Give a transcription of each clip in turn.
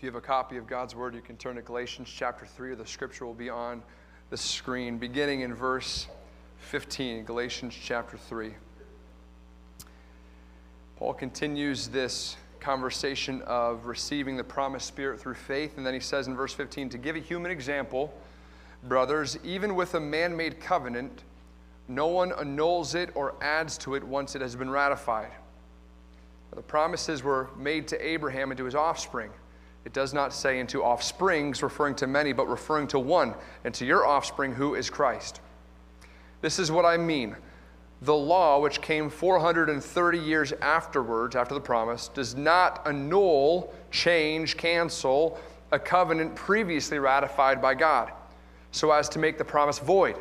If you have a copy of God's Word, you can turn to Galatians chapter 3, or the scripture will be on the screen, beginning in verse 15, Galatians chapter 3. Paul continues this conversation of receiving the promised Spirit through faith, and then he says in verse 15, To give a human example, brothers, even with a man made covenant, no one annuls it or adds to it once it has been ratified. The promises were made to Abraham and to his offspring. It does not say into offsprings, referring to many, but referring to one, and to your offspring, who is Christ. This is what I mean. The law, which came 430 years afterwards, after the promise, does not annul, change, cancel a covenant previously ratified by God, so as to make the promise void.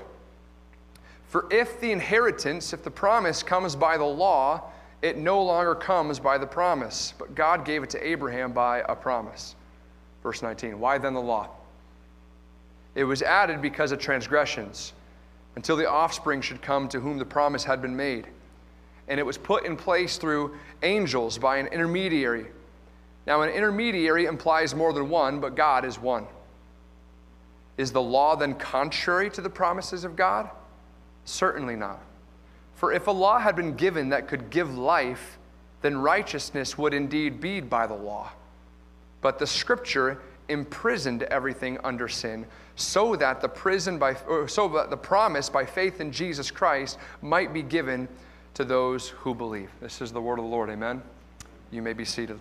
For if the inheritance, if the promise comes by the law, it no longer comes by the promise, but God gave it to Abraham by a promise. Verse 19 Why then the law? It was added because of transgressions, until the offspring should come to whom the promise had been made. And it was put in place through angels by an intermediary. Now, an intermediary implies more than one, but God is one. Is the law then contrary to the promises of God? Certainly not. For if a law had been given that could give life, then righteousness would indeed be by the law. But the scripture imprisoned everything under sin, so that the prison by so that the promise by faith in Jesus Christ might be given to those who believe. This is the word of the Lord. Amen. You may be seated.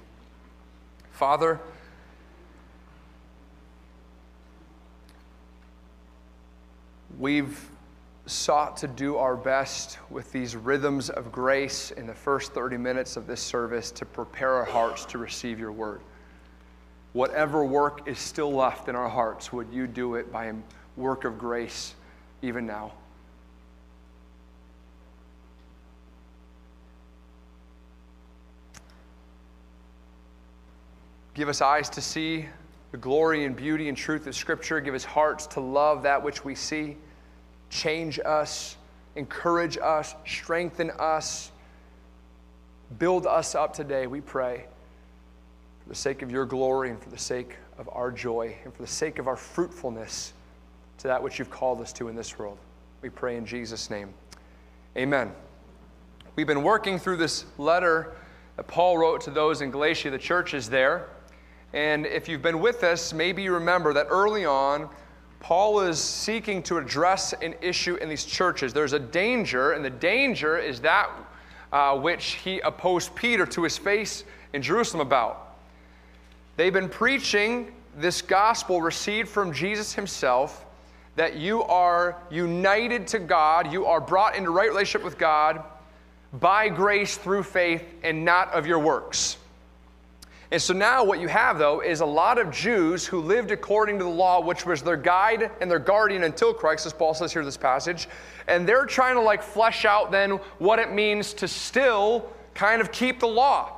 Father, we've sought to do our best with these rhythms of grace in the first 30 minutes of this service to prepare our hearts to receive your word. Whatever work is still left in our hearts, would you do it by a work of grace even now? Give us eyes to see the glory and beauty and truth of Scripture. Give us hearts to love that which we see change us, encourage us, strengthen us, build us up today, we pray. For the sake of your glory and for the sake of our joy and for the sake of our fruitfulness to that which you've called us to in this world. We pray in Jesus' name. Amen. We've been working through this letter that Paul wrote to those in Galatia, the churches there. And if you've been with us, maybe you remember that early on, Paul is seeking to address an issue in these churches. There's a danger, and the danger is that uh, which he opposed Peter to his face in Jerusalem about. They've been preaching this gospel received from Jesus himself that you are united to God, you are brought into right relationship with God by grace through faith and not of your works. And so now what you have, though, is a lot of Jews who lived according to the law, which was their guide and their guardian until Christ, as Paul says here in this passage. And they're trying to like flesh out then what it means to still kind of keep the law.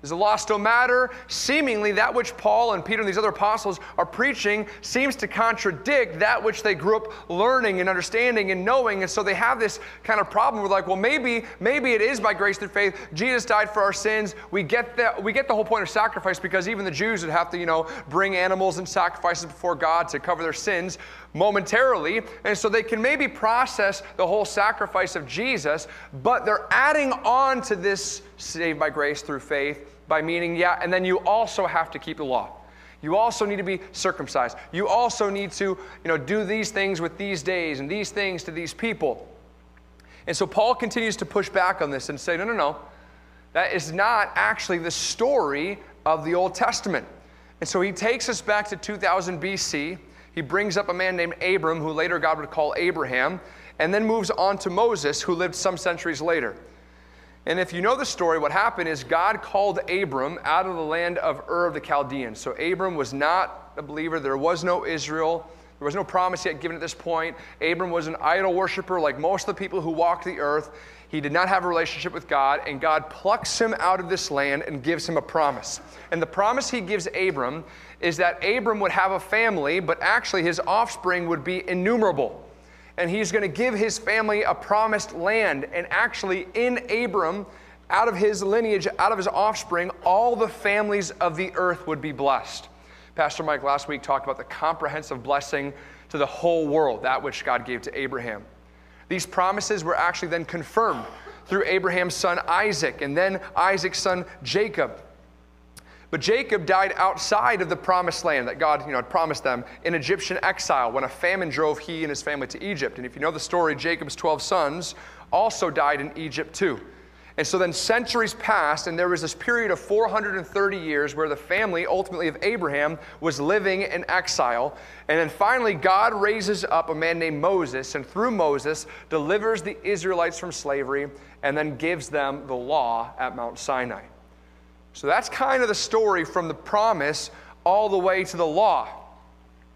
Does the law still matter? Seemingly, that which Paul and Peter and these other apostles are preaching seems to contradict that which they grew up learning and understanding and knowing. And so they have this kind of problem. We're like, well, maybe, maybe it is by grace through faith. Jesus died for our sins. We get the, we get the whole point of sacrifice because even the Jews would have to, you know, bring animals and sacrifices before God to cover their sins momentarily. And so they can maybe process the whole sacrifice of Jesus, but they're adding on to this saved by grace through faith by meaning, yeah, and then you also have to keep the law. You also need to be circumcised. You also need to, you know, do these things with these days and these things to these people. And so Paul continues to push back on this and say, no, no, no. That is not actually the story of the Old Testament. And so he takes us back to 2000 BC. He brings up a man named Abram, who later God would call Abraham, and then moves on to Moses, who lived some centuries later. And if you know the story, what happened is God called Abram out of the land of Ur of the Chaldeans. So Abram was not a believer, there was no Israel. There was no promise yet given at this point. Abram was an idol worshiper like most of the people who walked the earth. He did not have a relationship with God, and God plucks him out of this land and gives him a promise. And the promise he gives Abram is that Abram would have a family, but actually his offspring would be innumerable and he's going to give his family a promised land. And actually, in Abram, out of his lineage, out of his offspring, all the families of the earth would be blessed. Pastor Mike last week talked about the comprehensive blessing to the whole world, that which God gave to Abraham. These promises were actually then confirmed through Abraham's son Isaac and then Isaac's son Jacob. But Jacob died outside of the promised land that God you know, had promised them in Egyptian exile when a famine drove he and his family to Egypt. And if you know the story, Jacob's 12 sons also died in Egypt too. And so then centuries passed, and there was this period of 430 years where the family, ultimately of Abraham, was living in exile. And then finally, God raises up a man named Moses, and through Moses, delivers the Israelites from slavery and then gives them the law at Mount Sinai. So that's kind of the story from the promise all the way to the law.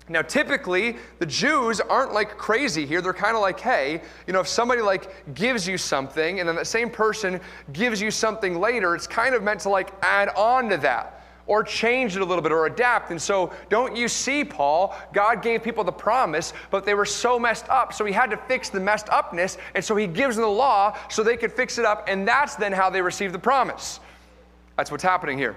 Now, typically, the Jews aren't like crazy here. They're kind of like, hey, you know, if somebody like gives you something and then that same person gives you something later, it's kind of meant to like add on to that or change it a little bit or adapt. And so, don't you see, Paul? God gave people the promise, but they were so messed up. So, he had to fix the messed upness. And so, he gives them the law so they could fix it up. And that's then how they receive the promise. That's what's happening here.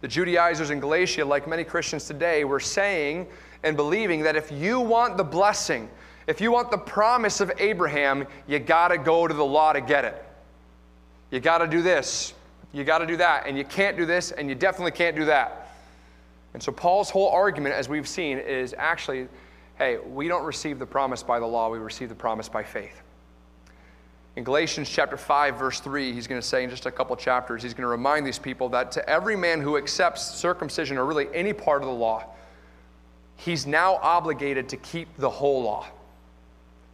The Judaizers in Galatia, like many Christians today, were saying and believing that if you want the blessing, if you want the promise of Abraham, you got to go to the law to get it. You got to do this, you got to do that, and you can't do this, and you definitely can't do that. And so, Paul's whole argument, as we've seen, is actually hey, we don't receive the promise by the law, we receive the promise by faith. In Galatians chapter 5, verse 3, he's going to say in just a couple chapters, he's going to remind these people that to every man who accepts circumcision or really any part of the law, he's now obligated to keep the whole law.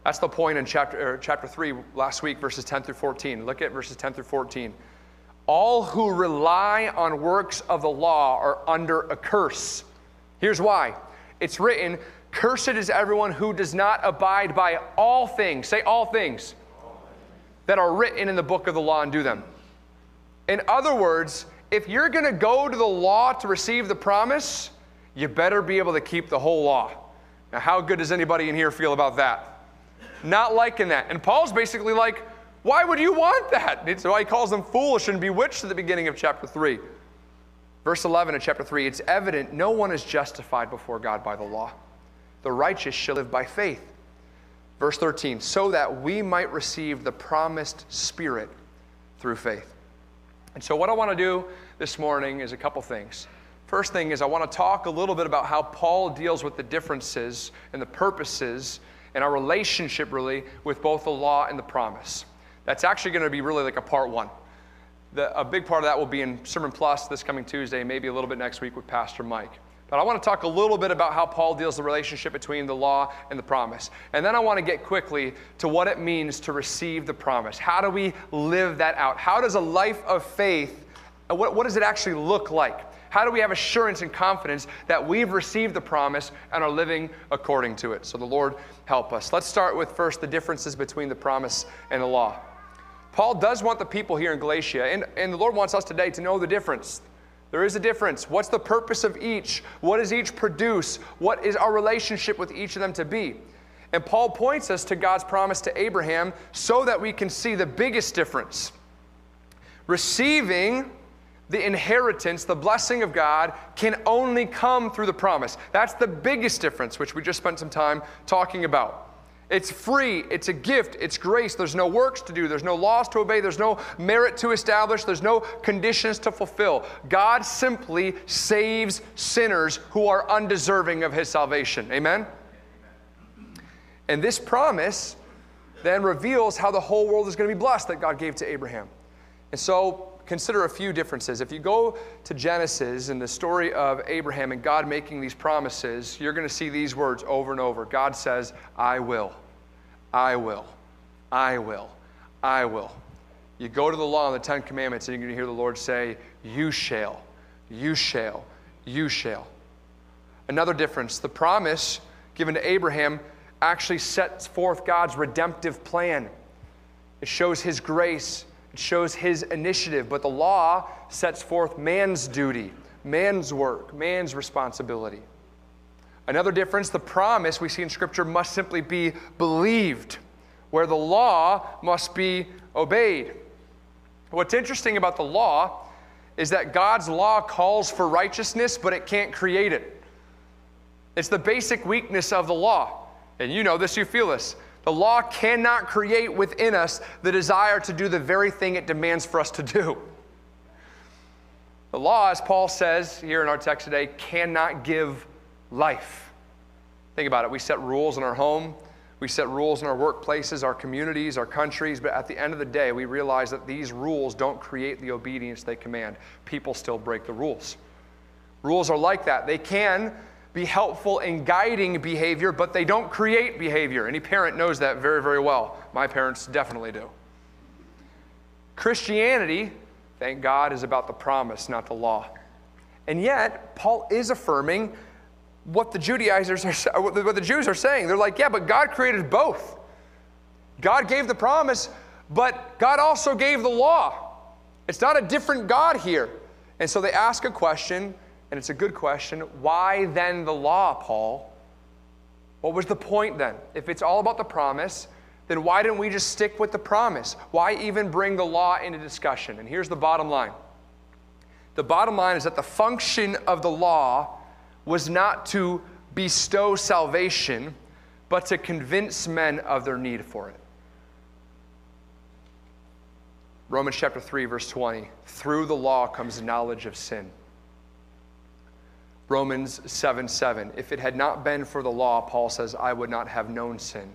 That's the point in chapter, er, chapter 3 last week, verses 10 through 14. Look at verses 10 through 14. All who rely on works of the law are under a curse. Here's why it's written, Cursed is everyone who does not abide by all things. Say all things that are written in the book of the law and do them. In other words, if you're going to go to the law to receive the promise, you better be able to keep the whole law. Now, how good does anybody in here feel about that? Not liking that. And Paul's basically like, why would you want that? Why he calls them foolish and bewitched at the beginning of chapter 3. Verse 11 of chapter 3 it's evident no one is justified before God by the law. The righteous shall live by faith. Verse 13, so that we might receive the promised Spirit through faith. And so, what I want to do this morning is a couple things. First thing is, I want to talk a little bit about how Paul deals with the differences and the purposes and our relationship, really, with both the law and the promise. That's actually going to be really like a part one. The, a big part of that will be in Sermon Plus this coming Tuesday, maybe a little bit next week with Pastor Mike. But I want to talk a little bit about how Paul deals the relationship between the law and the promise. And then I want to get quickly to what it means to receive the promise. How do we live that out? How does a life of faith, uh, what, what does it actually look like? How do we have assurance and confidence that we've received the promise and are living according to it? So the Lord help us. Let's start with first the differences between the promise and the law. Paul does want the people here in Galatia, and, and the Lord wants us today to know the difference. There is a difference. What's the purpose of each? What does each produce? What is our relationship with each of them to be? And Paul points us to God's promise to Abraham so that we can see the biggest difference. Receiving the inheritance, the blessing of God, can only come through the promise. That's the biggest difference, which we just spent some time talking about. It's free, it's a gift, it's grace. There's no works to do, there's no laws to obey, there's no merit to establish, there's no conditions to fulfill. God simply saves sinners who are undeserving of his salvation. Amen? And this promise then reveals how the whole world is going to be blessed that God gave to Abraham. And so consider a few differences. If you go to Genesis and the story of Abraham and God making these promises, you're going to see these words over and over. God says, I will, I will, I will, I will. You go to the law and the Ten Commandments, and you're going to hear the Lord say, You shall, you shall, you shall. Another difference the promise given to Abraham actually sets forth God's redemptive plan. It shows his grace shows his initiative, but the law sets forth man's duty, man's work, man's responsibility. Another difference the promise we see in Scripture must simply be believed, where the law must be obeyed. What's interesting about the law is that God's law calls for righteousness, but it can't create it. It's the basic weakness of the law. And you know this, you feel this. The law cannot create within us the desire to do the very thing it demands for us to do. The law, as Paul says here in our text today, cannot give life. Think about it. We set rules in our home, we set rules in our workplaces, our communities, our countries, but at the end of the day, we realize that these rules don't create the obedience they command. People still break the rules. Rules are like that. They can be helpful in guiding behavior, but they don't create behavior. Any parent knows that very, very well. My parents definitely do. Christianity, thank God, is about the promise, not the law. And yet, Paul is affirming what the Judaizers are, what the Jews are saying. They're like, yeah, but God created both. God gave the promise, but God also gave the law. It's not a different God here. And so they ask a question, and it's a good question. Why then the law, Paul? What was the point then? If it's all about the promise, then why didn't we just stick with the promise? Why even bring the law into discussion? And here's the bottom line the bottom line is that the function of the law was not to bestow salvation, but to convince men of their need for it. Romans chapter 3, verse 20. Through the law comes knowledge of sin. Romans 7 7. If it had not been for the law, Paul says, I would not have known sin.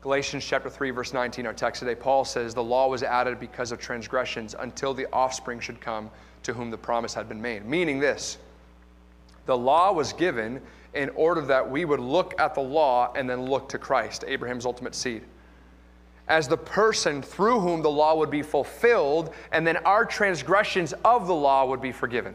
Galatians chapter 3, verse 19, our text today, Paul says, The law was added because of transgressions until the offspring should come to whom the promise had been made. Meaning this the law was given in order that we would look at the law and then look to Christ, Abraham's ultimate seed, as the person through whom the law would be fulfilled, and then our transgressions of the law would be forgiven.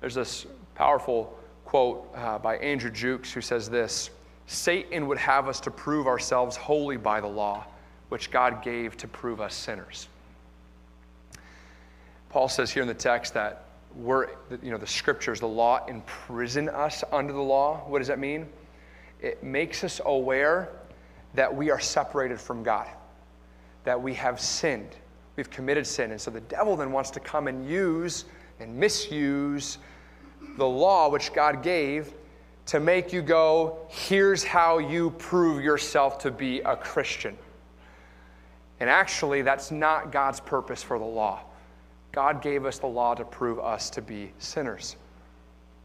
There's this powerful quote uh, by Andrew Jukes who says this Satan would have us to prove ourselves holy by the law, which God gave to prove us sinners. Paul says here in the text that we're, you know, the scriptures, the law imprison us under the law. What does that mean? It makes us aware that we are separated from God, that we have sinned, we've committed sin. And so the devil then wants to come and use and misuse the law which God gave to make you go, here's how you prove yourself to be a Christian. And actually, that's not God's purpose for the law. God gave us the law to prove us to be sinners.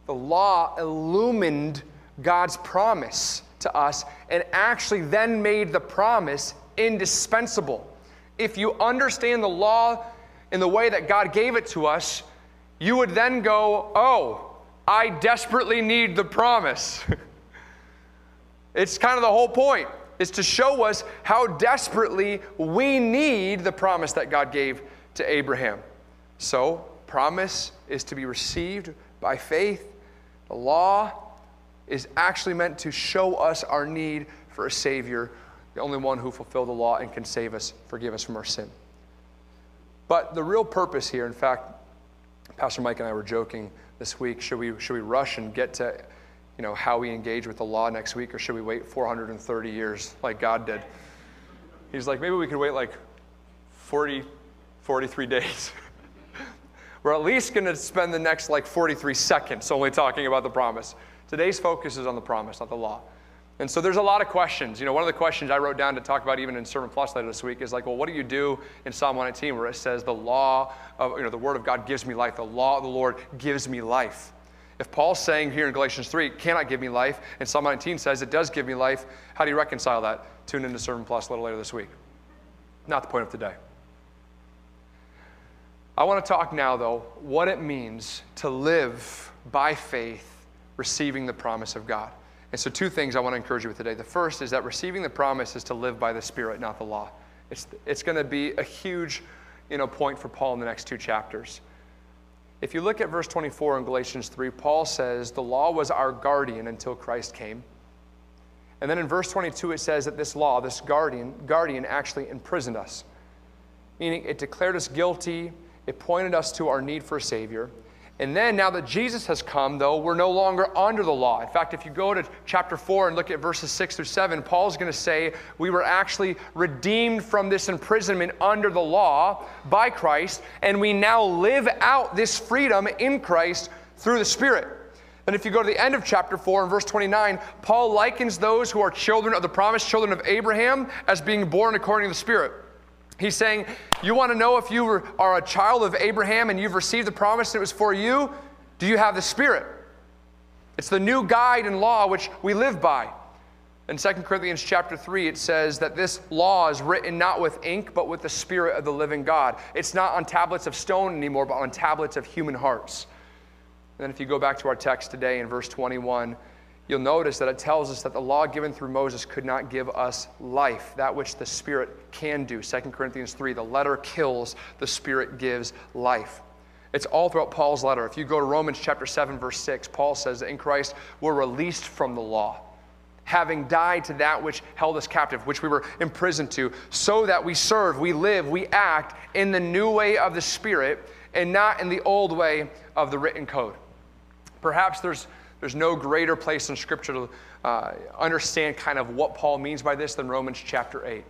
The law illumined God's promise to us and actually then made the promise indispensable. If you understand the law in the way that God gave it to us, you would then go, Oh, I desperately need the promise. it's kind of the whole point, is to show us how desperately we need the promise that God gave to Abraham. So, promise is to be received by faith. The law is actually meant to show us our need for a Savior, the only one who fulfilled the law and can save us, forgive us from our sin. But the real purpose here, in fact, Pastor Mike and I were joking this week should we, should we rush and get to you know, how we engage with the law next week, or should we wait 430 years like God did? He's like, maybe we could wait like 40, 43 days. We're at least going to spend the next like 43 seconds only talking about the promise. Today's focus is on the promise, not the law. And so there's a lot of questions. You know, one of the questions I wrote down to talk about even in Sermon Plus later this week is like, well, what do you do in Psalm 119 where it says the law of, you know, the word of God gives me life, the law of the Lord gives me life? If Paul's saying here in Galatians 3, cannot give me life, and Psalm 19 says it does give me life, how do you reconcile that? Tune into Sermon Plus a little later this week. Not the point of today. I want to talk now, though, what it means to live by faith, receiving the promise of God. And so, two things I want to encourage you with today. The first is that receiving the promise is to live by the Spirit, not the law. It's, it's going to be a huge you know, point for Paul in the next two chapters. If you look at verse 24 in Galatians 3, Paul says, The law was our guardian until Christ came. And then in verse 22, it says that this law, this guardian, guardian actually imprisoned us, meaning it declared us guilty it pointed us to our need for a Savior. And then, now that Jesus has come, though, we're no longer under the law. In fact, if you go to chapter 4 and look at verses 6 through 7, Paul's going to say we were actually redeemed from this imprisonment under the law by Christ, and we now live out this freedom in Christ through the Spirit. And if you go to the end of chapter 4 and verse 29, Paul likens those who are children of the promise, children of Abraham as being born according to the Spirit. He's saying, You want to know if you are a child of Abraham and you've received the promise and it was for you? Do you have the Spirit? It's the new guide and law which we live by. In 2 Corinthians chapter 3, it says that this law is written not with ink, but with the Spirit of the living God. It's not on tablets of stone anymore, but on tablets of human hearts. And then if you go back to our text today in verse 21, you'll notice that it tells us that the law given through Moses could not give us life, that which the Spirit can do. 2 Corinthians 3, the letter kills, the Spirit gives life. It's all throughout Paul's letter. If you go to Romans chapter 7, verse 6, Paul says that in Christ we're released from the law, having died to that which held us captive, which we were imprisoned to, so that we serve, we live, we act in the new way of the Spirit and not in the old way of the written code. Perhaps there's there's no greater place in Scripture to uh, understand kind of what Paul means by this than Romans chapter 8.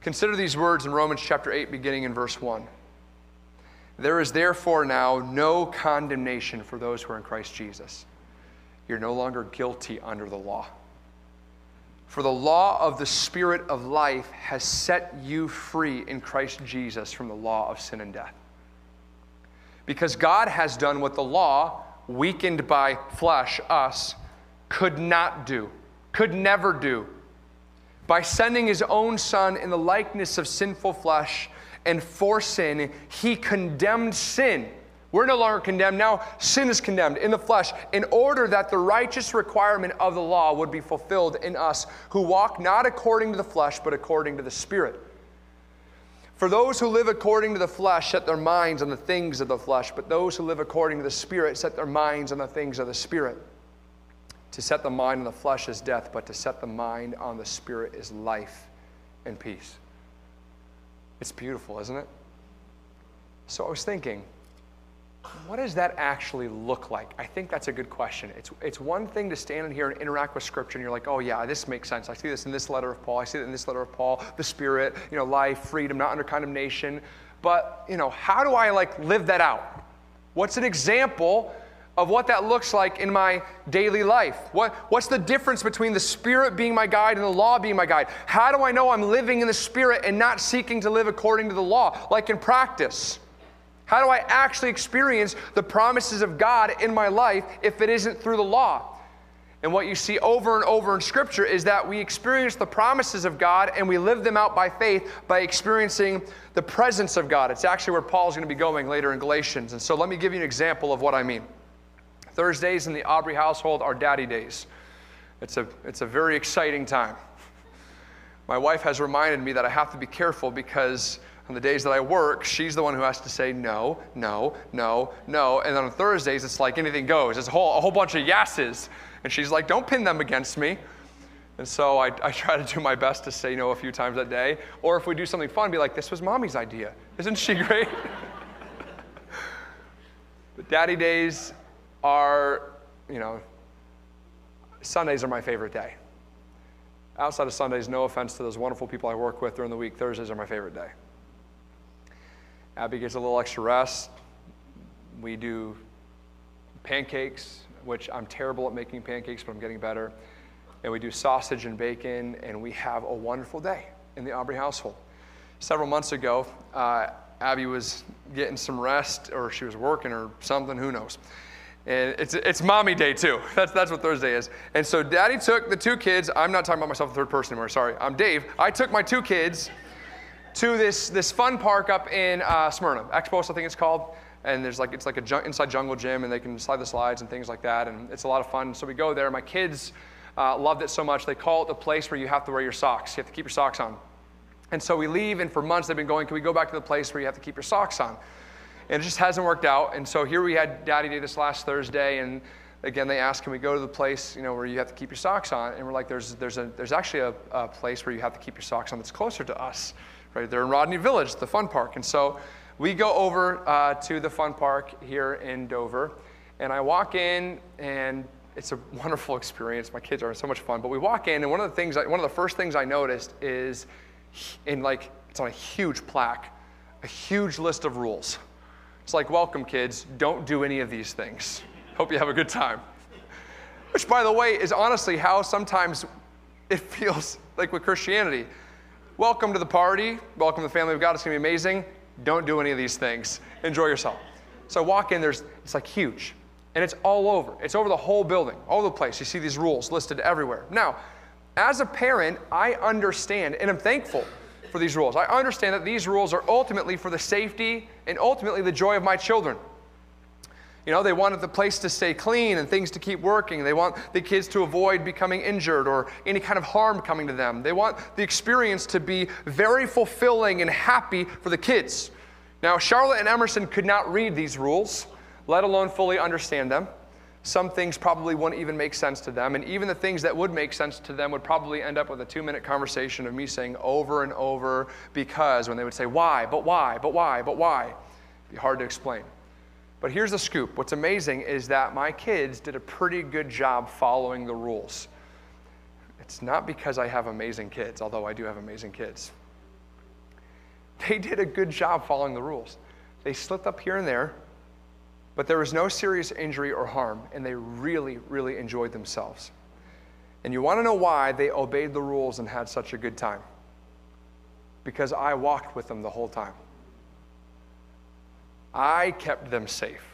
Consider these words in Romans chapter 8, beginning in verse 1. There is therefore now no condemnation for those who are in Christ Jesus. You're no longer guilty under the law. For the law of the Spirit of life has set you free in Christ Jesus from the law of sin and death. Because God has done what the law, weakened by flesh, us, could not do, could never do. By sending his own son in the likeness of sinful flesh and for sin, he condemned sin. We're no longer condemned. Now sin is condemned in the flesh in order that the righteous requirement of the law would be fulfilled in us who walk not according to the flesh, but according to the Spirit. For those who live according to the flesh set their minds on the things of the flesh, but those who live according to the Spirit set their minds on the things of the Spirit. To set the mind on the flesh is death, but to set the mind on the Spirit is life and peace. It's beautiful, isn't it? So I was thinking, what does that actually look like? I think that's a good question. It's, it's one thing to stand in here and interact with Scripture, and you're like, oh, yeah, this makes sense. I see this in this letter of Paul. I see it in this letter of Paul. The Spirit, you know, life, freedom, not under condemnation. But, you know, how do I, like, live that out? What's an example of what that looks like in my daily life? What, what's the difference between the Spirit being my guide and the law being my guide? How do I know I'm living in the Spirit and not seeking to live according to the law, like in practice? How do I actually experience the promises of God in my life if it isn't through the law? And what you see over and over in Scripture is that we experience the promises of God and we live them out by faith by experiencing the presence of God. It's actually where Paul's going to be going later in Galatians. And so let me give you an example of what I mean. Thursdays in the Aubrey household are daddy days. It's a, it's a very exciting time. My wife has reminded me that I have to be careful because on the days that I work, she's the one who has to say no, no, no, no. And on Thursdays, it's like anything goes. It's a whole, a whole bunch of yeses. And she's like, don't pin them against me. And so I, I try to do my best to say no a few times a day. Or if we do something fun, be like, this was mommy's idea. Isn't she great? but daddy days are, you know, Sundays are my favorite day. Outside of Sundays, no offense to those wonderful people I work with during the week, Thursdays are my favorite day. Abby gets a little extra rest. We do pancakes, which I'm terrible at making pancakes, but I'm getting better. And we do sausage and bacon, and we have a wonderful day in the Aubrey household. Several months ago, uh, Abby was getting some rest, or she was working, or something, who knows. And it's, it's mommy day too. That's, that's what Thursday is. And so daddy took the two kids. I'm not talking about myself in third person anymore. Sorry. I'm Dave. I took my two kids to this, this fun park up in uh, Smyrna, Expos, I think it's called. And there's like, it's like a ju- inside jungle gym, and they can slide the slides and things like that. And it's a lot of fun. So we go there. My kids uh, loved it so much, they call it the place where you have to wear your socks. You have to keep your socks on. And so we leave, and for months they've been going, can we go back to the place where you have to keep your socks on? And it just hasn't worked out. And so here we had Daddy Day this last Thursday, and again they asked, can we go to the place you know where you have to keep your socks on? And we're like, there's there's a there's actually a, a place where you have to keep your socks on that's closer to us right? They're in Rodney Village, the fun park. And so we go over uh, to the fun park here in Dover, and I walk in, and it's a wonderful experience. My kids are so much fun. But we walk in, and one of the things, I, one of the first things I noticed is, in like, it's on a huge plaque, a huge list of rules. It's like, welcome, kids. Don't do any of these things. Hope you have a good time. Which, by the way, is honestly how sometimes it feels like with Christianity. Welcome to the party. Welcome to the family of God. It's going to be amazing. Don't do any of these things. Enjoy yourself. So I walk in, there's, it's like huge. And it's all over. It's over the whole building, all over the place. You see these rules listed everywhere. Now, as a parent, I understand and I'm thankful for these rules. I understand that these rules are ultimately for the safety and ultimately the joy of my children. You know, they wanted the place to stay clean and things to keep working. They want the kids to avoid becoming injured or any kind of harm coming to them. They want the experience to be very fulfilling and happy for the kids. Now, Charlotte and Emerson could not read these rules, let alone fully understand them. Some things probably wouldn't even make sense to them. And even the things that would make sense to them would probably end up with a two minute conversation of me saying over and over because when they would say, why, but why, but why, but why, It'd be hard to explain. But here's the scoop what's amazing is that my kids did a pretty good job following the rules. It's not because I have amazing kids, although I do have amazing kids. They did a good job following the rules. They slipped up here and there, but there was no serious injury or harm, and they really, really enjoyed themselves. And you want to know why they obeyed the rules and had such a good time? Because I walked with them the whole time. I kept them safe.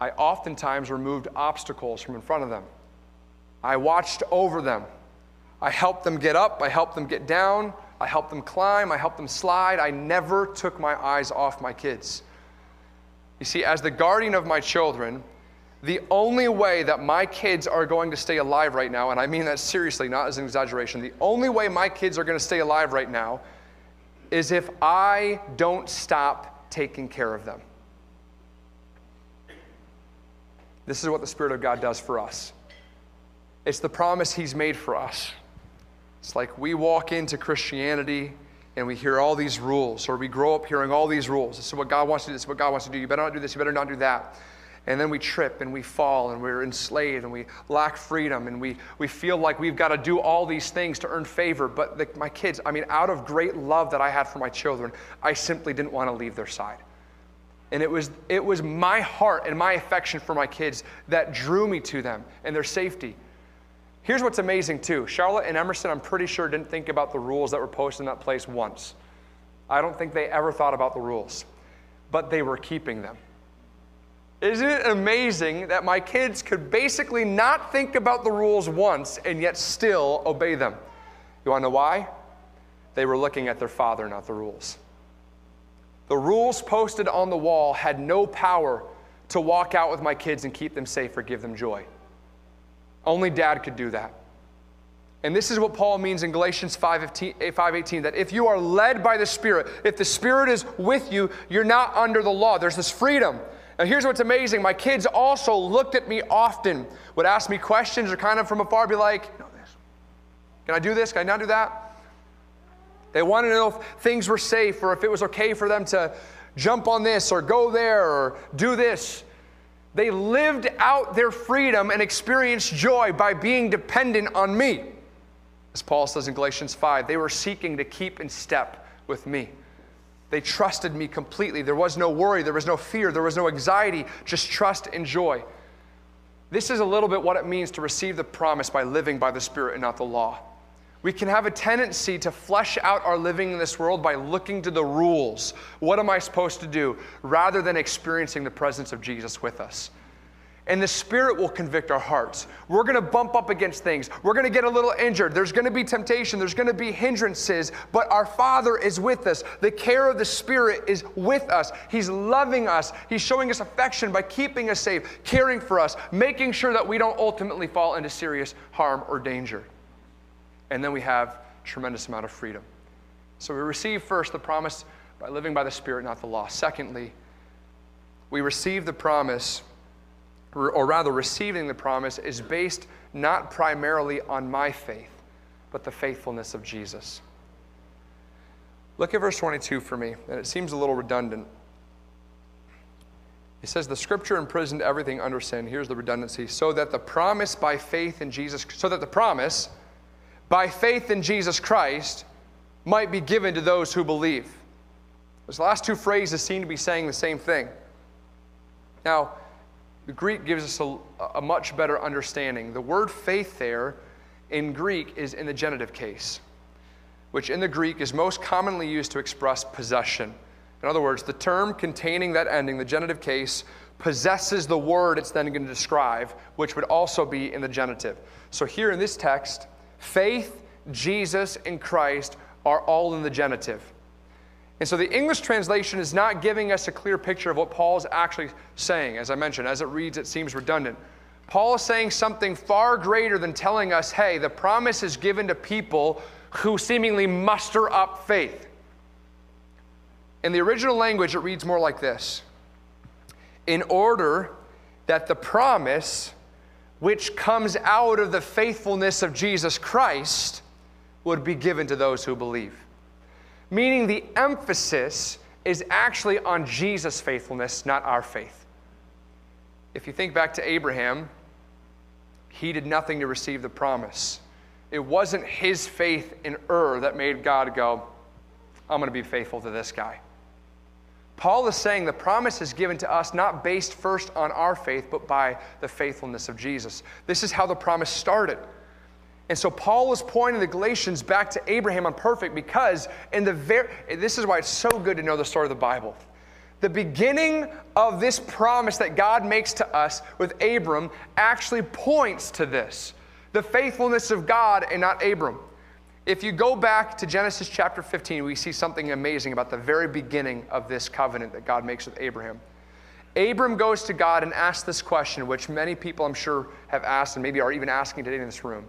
I oftentimes removed obstacles from in front of them. I watched over them. I helped them get up. I helped them get down. I helped them climb. I helped them slide. I never took my eyes off my kids. You see, as the guardian of my children, the only way that my kids are going to stay alive right now, and I mean that seriously, not as an exaggeration, the only way my kids are going to stay alive right now is if I don't stop taking care of them. This is what the Spirit of God does for us. It's the promise He's made for us. It's like we walk into Christianity and we hear all these rules, or we grow up hearing all these rules. This is what God wants to do, this is what God wants to do. You better not do this, you better not do that. And then we trip and we fall and we're enslaved and we lack freedom and we, we feel like we've got to do all these things to earn favor. But the, my kids, I mean, out of great love that I had for my children, I simply didn't want to leave their side. And it was, it was my heart and my affection for my kids that drew me to them and their safety. Here's what's amazing, too Charlotte and Emerson, I'm pretty sure, didn't think about the rules that were posted in that place once. I don't think they ever thought about the rules, but they were keeping them. Isn't it amazing that my kids could basically not think about the rules once and yet still obey them? You want to know why? They were looking at their father, not the rules. The rules posted on the wall had no power to walk out with my kids and keep them safe or give them joy. Only dad could do that. And this is what Paul means in Galatians 5:18 eh, that if you are led by the Spirit, if the Spirit is with you, you're not under the law. There's this freedom. Now, here's what's amazing. My kids also looked at me often, would ask me questions or kind of from afar be like, Can I do this? Can I not do that? They wanted to know if things were safe or if it was okay for them to jump on this or go there or do this. They lived out their freedom and experienced joy by being dependent on me. As Paul says in Galatians 5, they were seeking to keep in step with me. They trusted me completely. There was no worry, there was no fear, there was no anxiety, just trust and joy. This is a little bit what it means to receive the promise by living by the Spirit and not the law. We can have a tendency to flesh out our living in this world by looking to the rules. What am I supposed to do? Rather than experiencing the presence of Jesus with us and the Spirit will convict our hearts. We're to bump up against things. We're to get a little injured. There's to be temptation. There's to be hindrances, but our Father is with us. The care of the Spirit is with us. He's loving us. He's showing us affection by keeping us safe, caring for us, making sure that we don't ultimately fall into serious harm or danger. And then we have tremendous amount of freedom. So we receive first the promise by living by the Spirit, not the law. Secondly, we receive the promise or rather receiving the promise, is based not primarily on my faith, but the faithfulness of Jesus. Look at verse 22 for me, and it seems a little redundant. He says, The scripture imprisoned everything under sin. Here's the redundancy. So that the promise by faith in Jesus, so that the promise by faith in Jesus Christ might be given to those who believe. Those last two phrases seem to be saying the same thing. Now, the Greek gives us a, a much better understanding. The word faith there in Greek is in the genitive case, which in the Greek is most commonly used to express possession. In other words, the term containing that ending, the genitive case, possesses the word it's then going to describe, which would also be in the genitive. So here in this text, faith, Jesus, and Christ are all in the genitive. And so the English translation is not giving us a clear picture of what Paul is actually saying. As I mentioned, as it reads, it seems redundant. Paul is saying something far greater than telling us, hey, the promise is given to people who seemingly muster up faith. In the original language, it reads more like this In order that the promise which comes out of the faithfulness of Jesus Christ would be given to those who believe. Meaning the emphasis is actually on Jesus' faithfulness, not our faith. If you think back to Abraham, he did nothing to receive the promise. It wasn't his faith in Ur that made God go, I'm going to be faithful to this guy. Paul is saying the promise is given to us not based first on our faith, but by the faithfulness of Jesus. This is how the promise started. And so Paul is pointing the Galatians back to Abraham on perfect because in the very this is why it's so good to know the story of the Bible. The beginning of this promise that God makes to us with Abram actually points to this. The faithfulness of God and not Abram. If you go back to Genesis chapter 15, we see something amazing about the very beginning of this covenant that God makes with Abraham. Abram goes to God and asks this question, which many people I'm sure have asked and maybe are even asking today in this room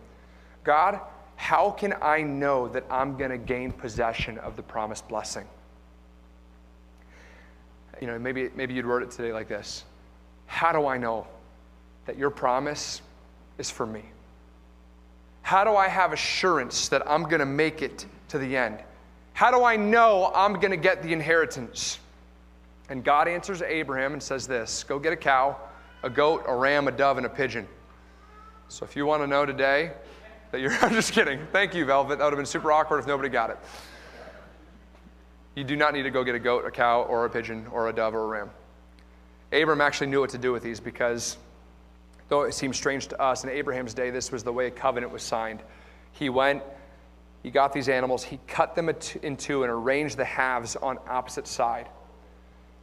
God, how can I know that I'm going to gain possession of the promised blessing? You know, maybe, maybe you'd word it today like this How do I know that your promise is for me? How do I have assurance that I'm going to make it to the end? How do I know I'm going to get the inheritance? And God answers Abraham and says this Go get a cow, a goat, a ram, a dove, and a pigeon. So if you want to know today that you're, I'm just kidding. Thank you, Velvet. That would have been super awkward if nobody got it. You do not need to go get a goat, a cow, or a pigeon, or a dove, or a ram. Abram actually knew what to do with these because though it seems strange to us, in Abraham's day, this was the way a covenant was signed. He went, he got these animals, he cut them in two and arranged the halves on opposite side.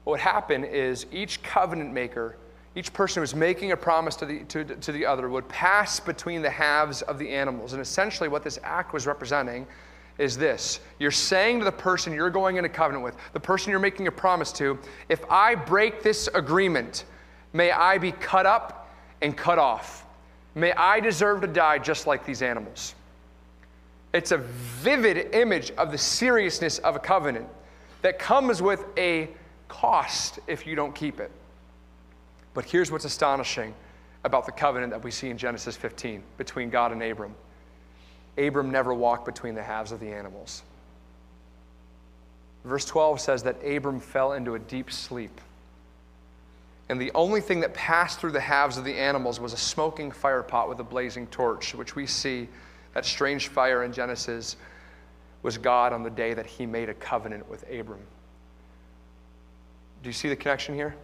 What would happen is each covenant maker, each person who was making a promise to the, to, to the other, would pass between the halves of the animals. And essentially, what this act was representing is this you're saying to the person you're going into covenant with, the person you're making a promise to, if I break this agreement, may I be cut up and cut off. May I deserve to die just like these animals. It's a vivid image of the seriousness of a covenant that comes with a cost if you don't keep it. But here's what's astonishing about the covenant that we see in Genesis 15 between God and Abram Abram never walked between the halves of the animals. Verse 12 says that Abram fell into a deep sleep. And the only thing that passed through the halves of the animals was a smoking fire pot with a blazing torch, which we see that strange fire in Genesis was God on the day that he made a covenant with Abram. Do you see the connection here?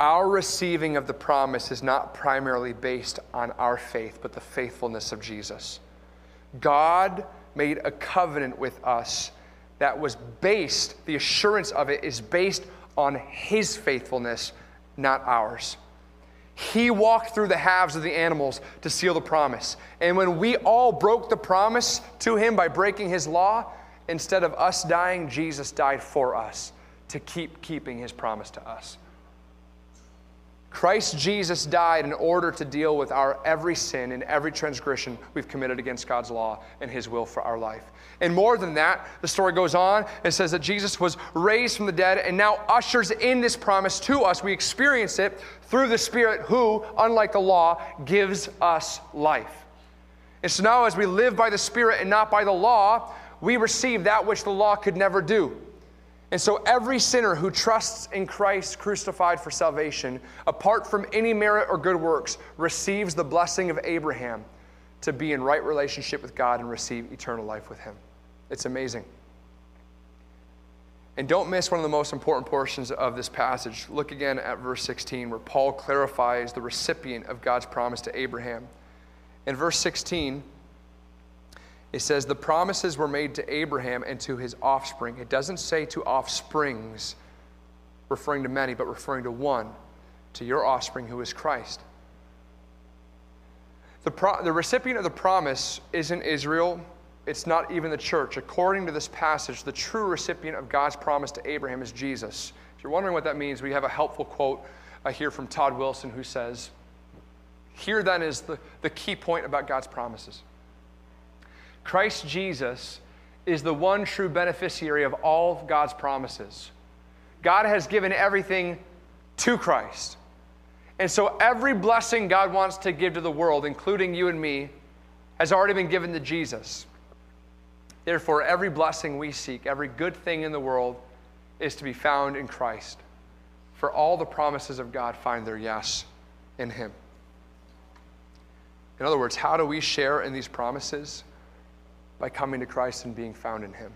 Our receiving of the promise is not primarily based on our faith, but the faithfulness of Jesus. God made a covenant with us that was based, the assurance of it is based on his faithfulness, not ours. He walked through the halves of the animals to seal the promise. And when we all broke the promise to him by breaking his law, instead of us dying, Jesus died for us to keep keeping his promise to us. Christ Jesus died in order to deal with our every sin and every transgression we've committed against God's law and his will for our life. And more than that, the story goes on and says that Jesus was raised from the dead and now ushers in this promise to us. We experience it through the Spirit, who, unlike the law, gives us life. And so now, as we live by the Spirit and not by the law, we receive that which the law could never do. And so, every sinner who trusts in Christ crucified for salvation, apart from any merit or good works, receives the blessing of Abraham to be in right relationship with God and receive eternal life with Him. It's amazing. And don't miss one of the most important portions of this passage. Look again at verse 16, where Paul clarifies the recipient of God's promise to Abraham. In verse 16, it says, The promises were made to Abraham and to his offspring. It doesn't say to offsprings, referring to many, but referring to one, to your offspring who is Christ. The, pro- the recipient of the promise isn't Israel, it's not even the church. According to this passage, the true recipient of God's promise to Abraham is Jesus. If you're wondering what that means, we have a helpful quote I hear from Todd Wilson who says, Here then is the, the key point about God's promises. Christ Jesus is the one true beneficiary of all of God's promises. God has given everything to Christ. And so every blessing God wants to give to the world, including you and me, has already been given to Jesus. Therefore, every blessing we seek, every good thing in the world, is to be found in Christ. For all the promises of God find their yes in Him. In other words, how do we share in these promises? By coming to Christ and being found in Him.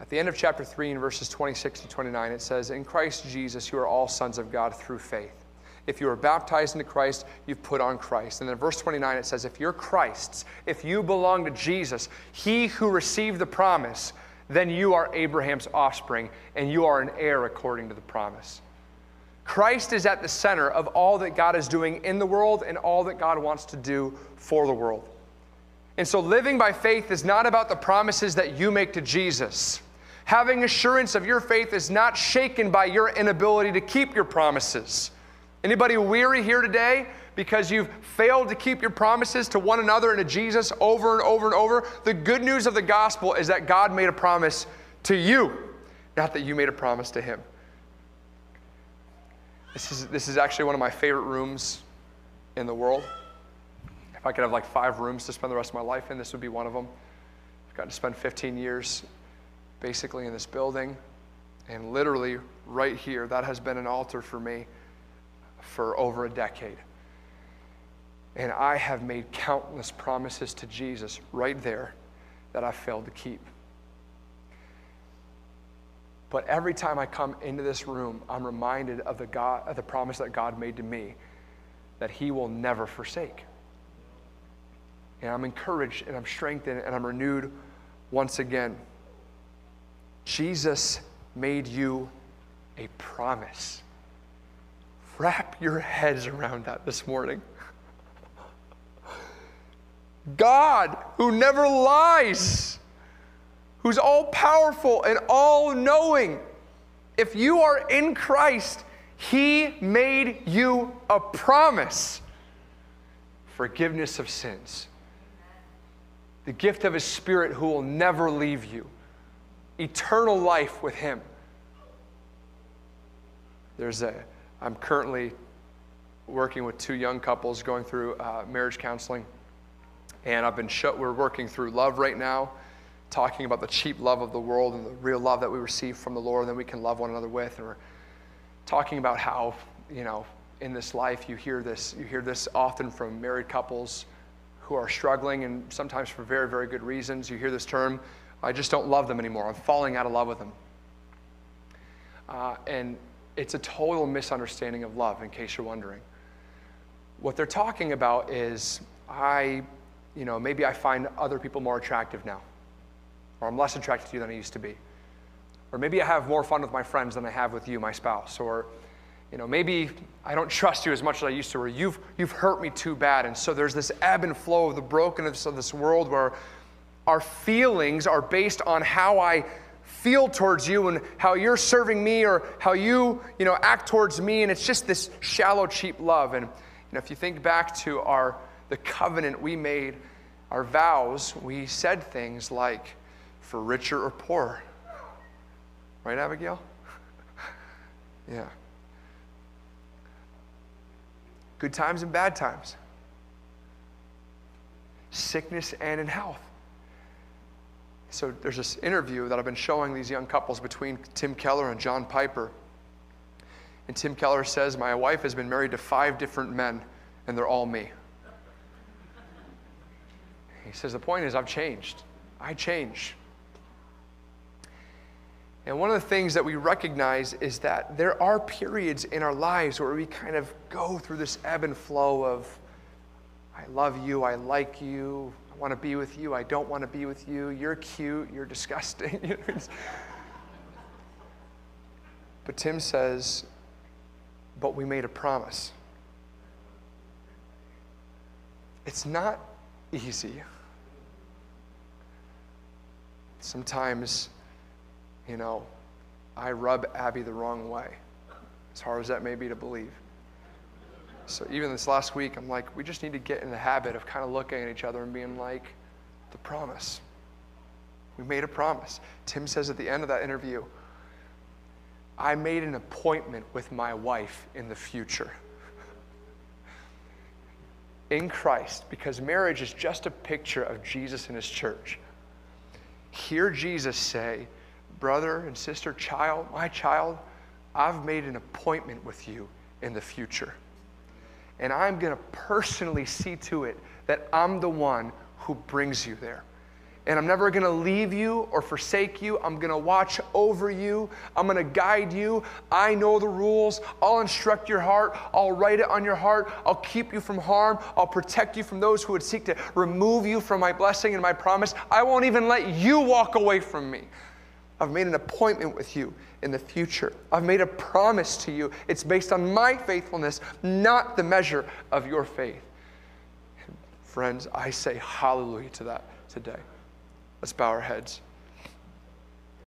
At the end of chapter 3, in verses 26 to 29, it says, In Christ Jesus, you are all sons of God through faith. If you are baptized into Christ, you've put on Christ. And then verse 29, it says, If you're Christ's, if you belong to Jesus, he who received the promise, then you are Abraham's offspring, and you are an heir according to the promise. Christ is at the center of all that God is doing in the world and all that God wants to do for the world. And so, living by faith is not about the promises that you make to Jesus. Having assurance of your faith is not shaken by your inability to keep your promises. Anybody weary here today because you've failed to keep your promises to one another and to Jesus over and over and over? The good news of the gospel is that God made a promise to you, not that you made a promise to him. This is, this is actually one of my favorite rooms in the world. If I could have like five rooms to spend the rest of my life in, this would be one of them. I've got to spend 15 years basically in this building. And literally, right here, that has been an altar for me for over a decade. And I have made countless promises to Jesus right there that I failed to keep. But every time I come into this room, I'm reminded of the, God, of the promise that God made to me that He will never forsake. And I'm encouraged and I'm strengthened and I'm renewed once again. Jesus made you a promise. Wrap your heads around that this morning. God, who never lies, who's all powerful and all knowing, if you are in Christ, He made you a promise forgiveness of sins, the gift of His Spirit who will never leave you, eternal life with Him. There's a I'm currently working with two young couples going through uh, marriage counseling. And I've been we're working through love right now, talking about the cheap love of the world and the real love that we receive from the Lord, and then we can love one another with. And we're talking about how, you know, in this life you hear this, you hear this often from married couples who are struggling, and sometimes for very, very good reasons. You hear this term, I just don't love them anymore. I'm falling out of love with them. Uh, and it's a total misunderstanding of love, in case you're wondering. What they're talking about is I, you know, maybe I find other people more attractive now, or I'm less attracted to you than I used to be. Or maybe I have more fun with my friends than I have with you, my spouse. Or, you know, maybe I don't trust you as much as I used to, or you've, you've hurt me too bad. And so there's this ebb and flow of the brokenness of this world where our feelings are based on how I feel towards you and how you're serving me or how you, you know, act towards me. And it's just this shallow, cheap love. And you know, if you think back to our the covenant we made, our vows, we said things like, for richer or poor. Right, Abigail? yeah. Good times and bad times. Sickness and in health So there's this interview that I've been showing these young couples between Tim Keller and John Piper. And Tim Keller says, My wife has been married to five different men, and they're all me. He says, The point is, I've changed. I change. And one of the things that we recognize is that there are periods in our lives where we kind of go through this ebb and flow of, I love you, I like you, I want to be with you, I don't want to be with you, you're cute, you're disgusting. but Tim says, but we made a promise. It's not easy. Sometimes you know, I rub Abby the wrong way, as hard as that may be to believe. So even this last week, I'm like, we just need to get in the habit of kind of looking at each other and being like, the promise. We made a promise. Tim says at the end of that interview, I made an appointment with my wife in the future. in Christ, because marriage is just a picture of Jesus and his church. Hear Jesus say, brother and sister, child, my child, I've made an appointment with you in the future. And I'm going to personally see to it that I'm the one who brings you there. And I'm never going to leave you or forsake you. I'm going to watch over you. I'm going to guide you. I know the rules. I'll instruct your heart. I'll write it on your heart. I'll keep you from harm. I'll protect you from those who would seek to remove you from my blessing and my promise. I won't even let you walk away from me. I've made an appointment with you in the future. I've made a promise to you. It's based on my faithfulness, not the measure of your faith. Friends, I say hallelujah to that today. Let's bow our heads.